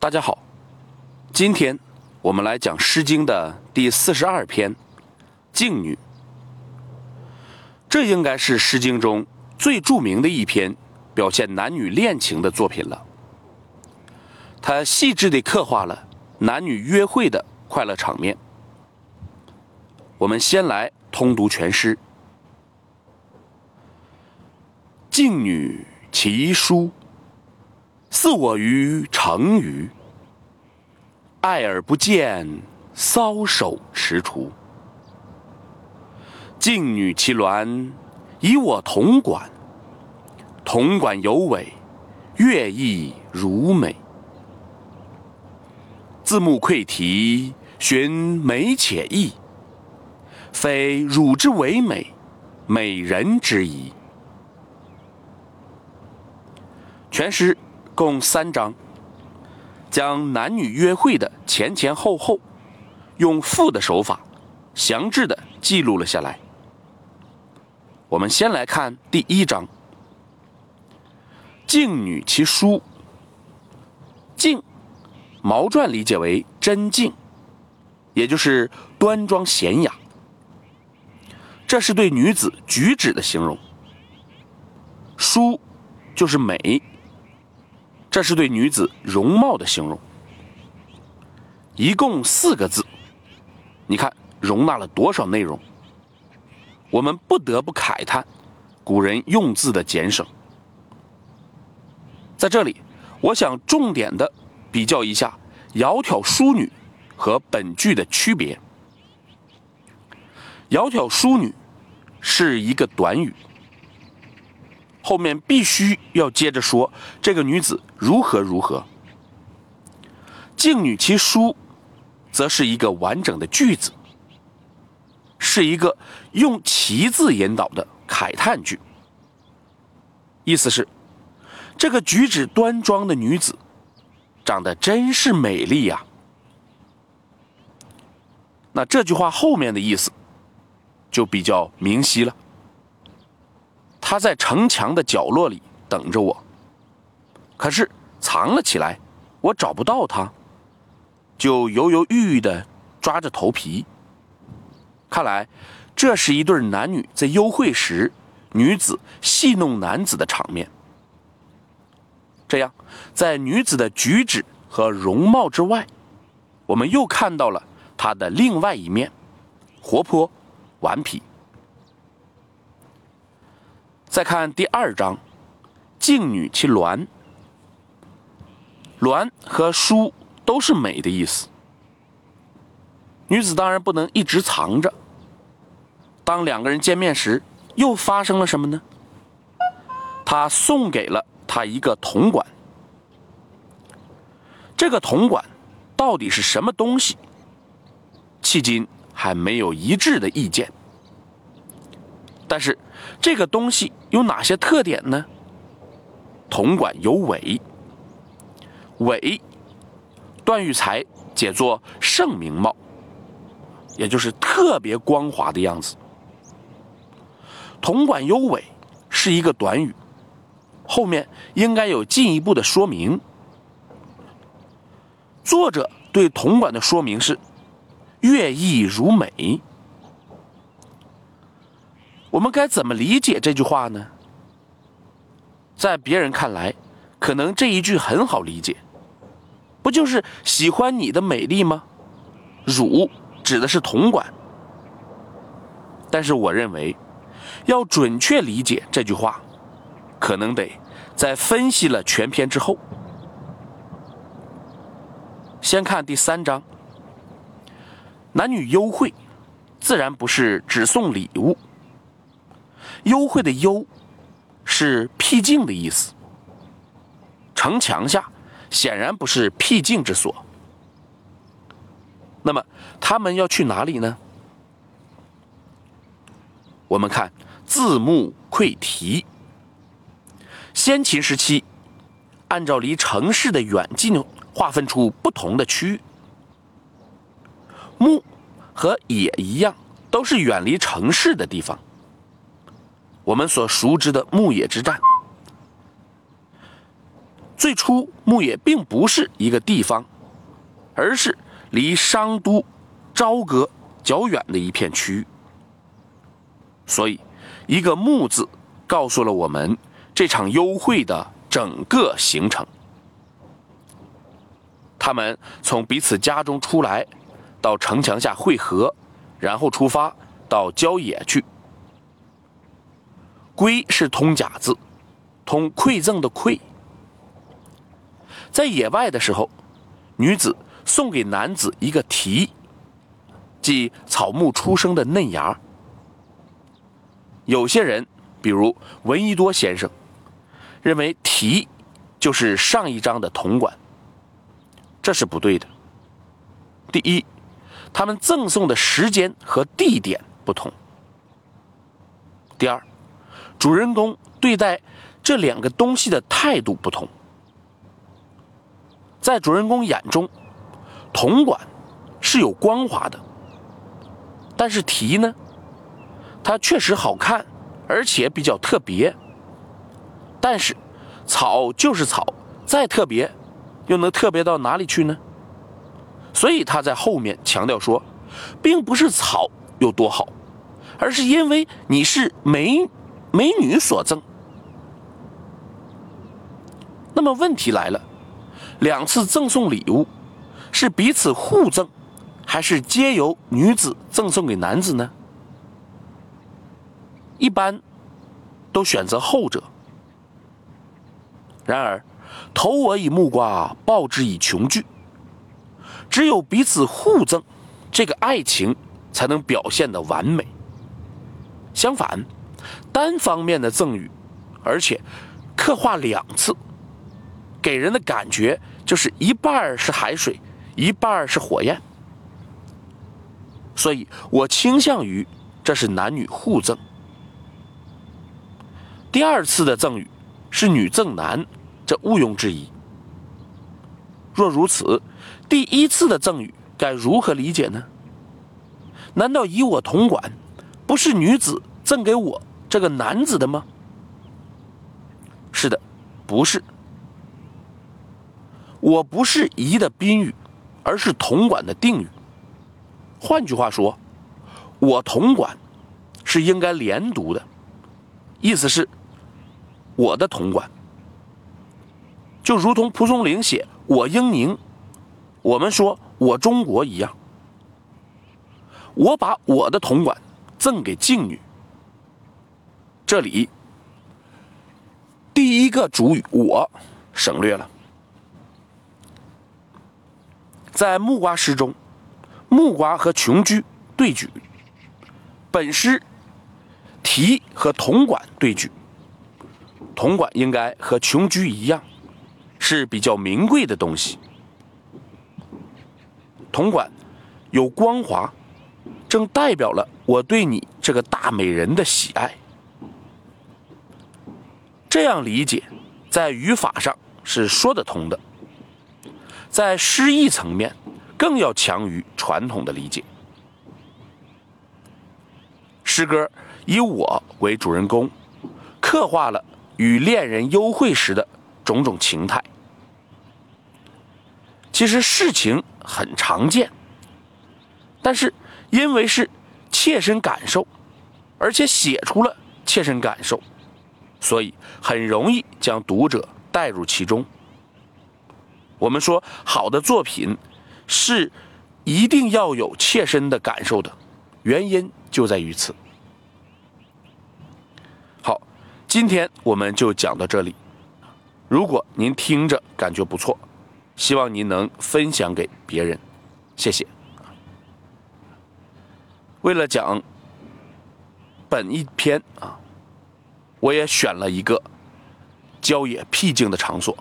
大家好，今天我们来讲《诗经》的第四十二篇《静女》。这应该是《诗经》中最著名的一篇表现男女恋情的作品了。它细致地刻画了男女约会的快乐场面。我们先来通读全诗：“静女其姝。”似我于成鱼，爱而不见，搔首踟蹰。静女其鸾，以我同管。同管有尾，乐亦如美。字幕窥题，寻美且异。非汝之为美，美人之矣。全诗。共三章，将男女约会的前前后后，用赋的手法，详致的记录了下来。我们先来看第一章：“静女其姝。”静，毛传理解为真静，也就是端庄娴雅，这是对女子举止的形容。姝，就是美。这是对女子容貌的形容，一共四个字，你看容纳了多少内容？我们不得不慨叹古人用字的简省。在这里，我想重点的比较一下“窈窕淑女”和本句的区别。“窈窕淑女”是一个短语。后面必须要接着说这个女子如何如何。静女其姝，则是一个完整的句子，是一个用其字引导的慨叹句。意思是，这个举止端庄的女子，长得真是美丽呀。那这句话后面的意思，就比较明晰了。他在城墙的角落里等着我，可是藏了起来，我找不到他，就犹犹豫豫的抓着头皮。看来，这是一对男女在幽会时，女子戏弄男子的场面。这样，在女子的举止和容貌之外，我们又看到了她的另外一面，活泼、顽皮。再看第二章，“静女其鸾”，“鸾”和“书”都是美的意思。女子当然不能一直藏着。当两个人见面时，又发生了什么呢？他送给了他一个铜管。这个铜管到底是什么东西？迄今还没有一致的意见。但是，这个东西有哪些特点呢？铜管有尾，尾，段玉裁解作盛名貌，也就是特别光滑的样子。铜管有尾是一个短语，后面应该有进一步的说明。作者对铜管的说明是：乐意如美。我们该怎么理解这句话呢？在别人看来，可能这一句很好理解，不就是喜欢你的美丽吗？汝指的是铜管，但是我认为，要准确理解这句话，可能得在分析了全篇之后。先看第三章，男女幽会，自然不是只送礼物。幽会的幽，是僻静的意思。城墙下显然不是僻静之所。那么他们要去哪里呢？我们看字幕溃题。先秦时期，按照离城市的远近划分出不同的区域。牧和野一样，都是远离城市的地方。我们所熟知的牧野之战，最初牧野并不是一个地方，而是离商都朝歌较远的一片区域。所以，一个“牧”字告诉了我们这场幽会的整个行程。他们从彼此家中出来，到城墙下汇合，然后出发到郊野去。归是通假字，通馈赠的馈。在野外的时候，女子送给男子一个蹄，即草木出生的嫩芽。有些人，比如闻一多先生，认为蹄就是上一章的铜管，这是不对的。第一，他们赠送的时间和地点不同；第二，主人公对待这两个东西的态度不同。在主人公眼中，铜管是有光滑的，但是提呢，它确实好看，而且比较特别。但是草就是草，再特别，又能特别到哪里去呢？所以他在后面强调说，并不是草有多好，而是因为你是美美女所赠。那么问题来了。两次赠送礼物，是彼此互赠，还是皆由女子赠送给男子呢？一般都选择后者。然而，投我以木瓜，报之以琼琚。只有彼此互赠，这个爱情才能表现的完美。相反，单方面的赠予，而且刻画两次。给人的感觉就是一半是海水，一半是火焰，所以我倾向于这是男女互赠。第二次的赠与是女赠男，这毋庸置疑。若如此，第一次的赠与该如何理解呢？难道以我同管，不是女子赠给我这个男子的吗？是的，不是。我不是仪的宾语，而是统管的定语。换句话说，我统管是应该连读的，意思是我的统管，就如同蒲松龄写“我英宁”，我们说我中国一样。我把我的统管赠给静女，这里第一个主语“我”省略了。在木瓜诗中，木瓜和琼居对举，本诗题和铜管对举。铜管应该和琼居一样，是比较名贵的东西。铜管有光滑，正代表了我对你这个大美人的喜爱。这样理解，在语法上是说得通的。在诗意层面，更要强于传统的理解。诗歌以我为主人公，刻画了与恋人幽会时的种种情态。其实事情很常见，但是因为是切身感受，而且写出了切身感受，所以很容易将读者带入其中。我们说，好的作品是一定要有切身的感受的，原因就在于此。好，今天我们就讲到这里。如果您听着感觉不错，希望您能分享给别人，谢谢。为了讲本一篇啊，我也选了一个郊野僻静的场所。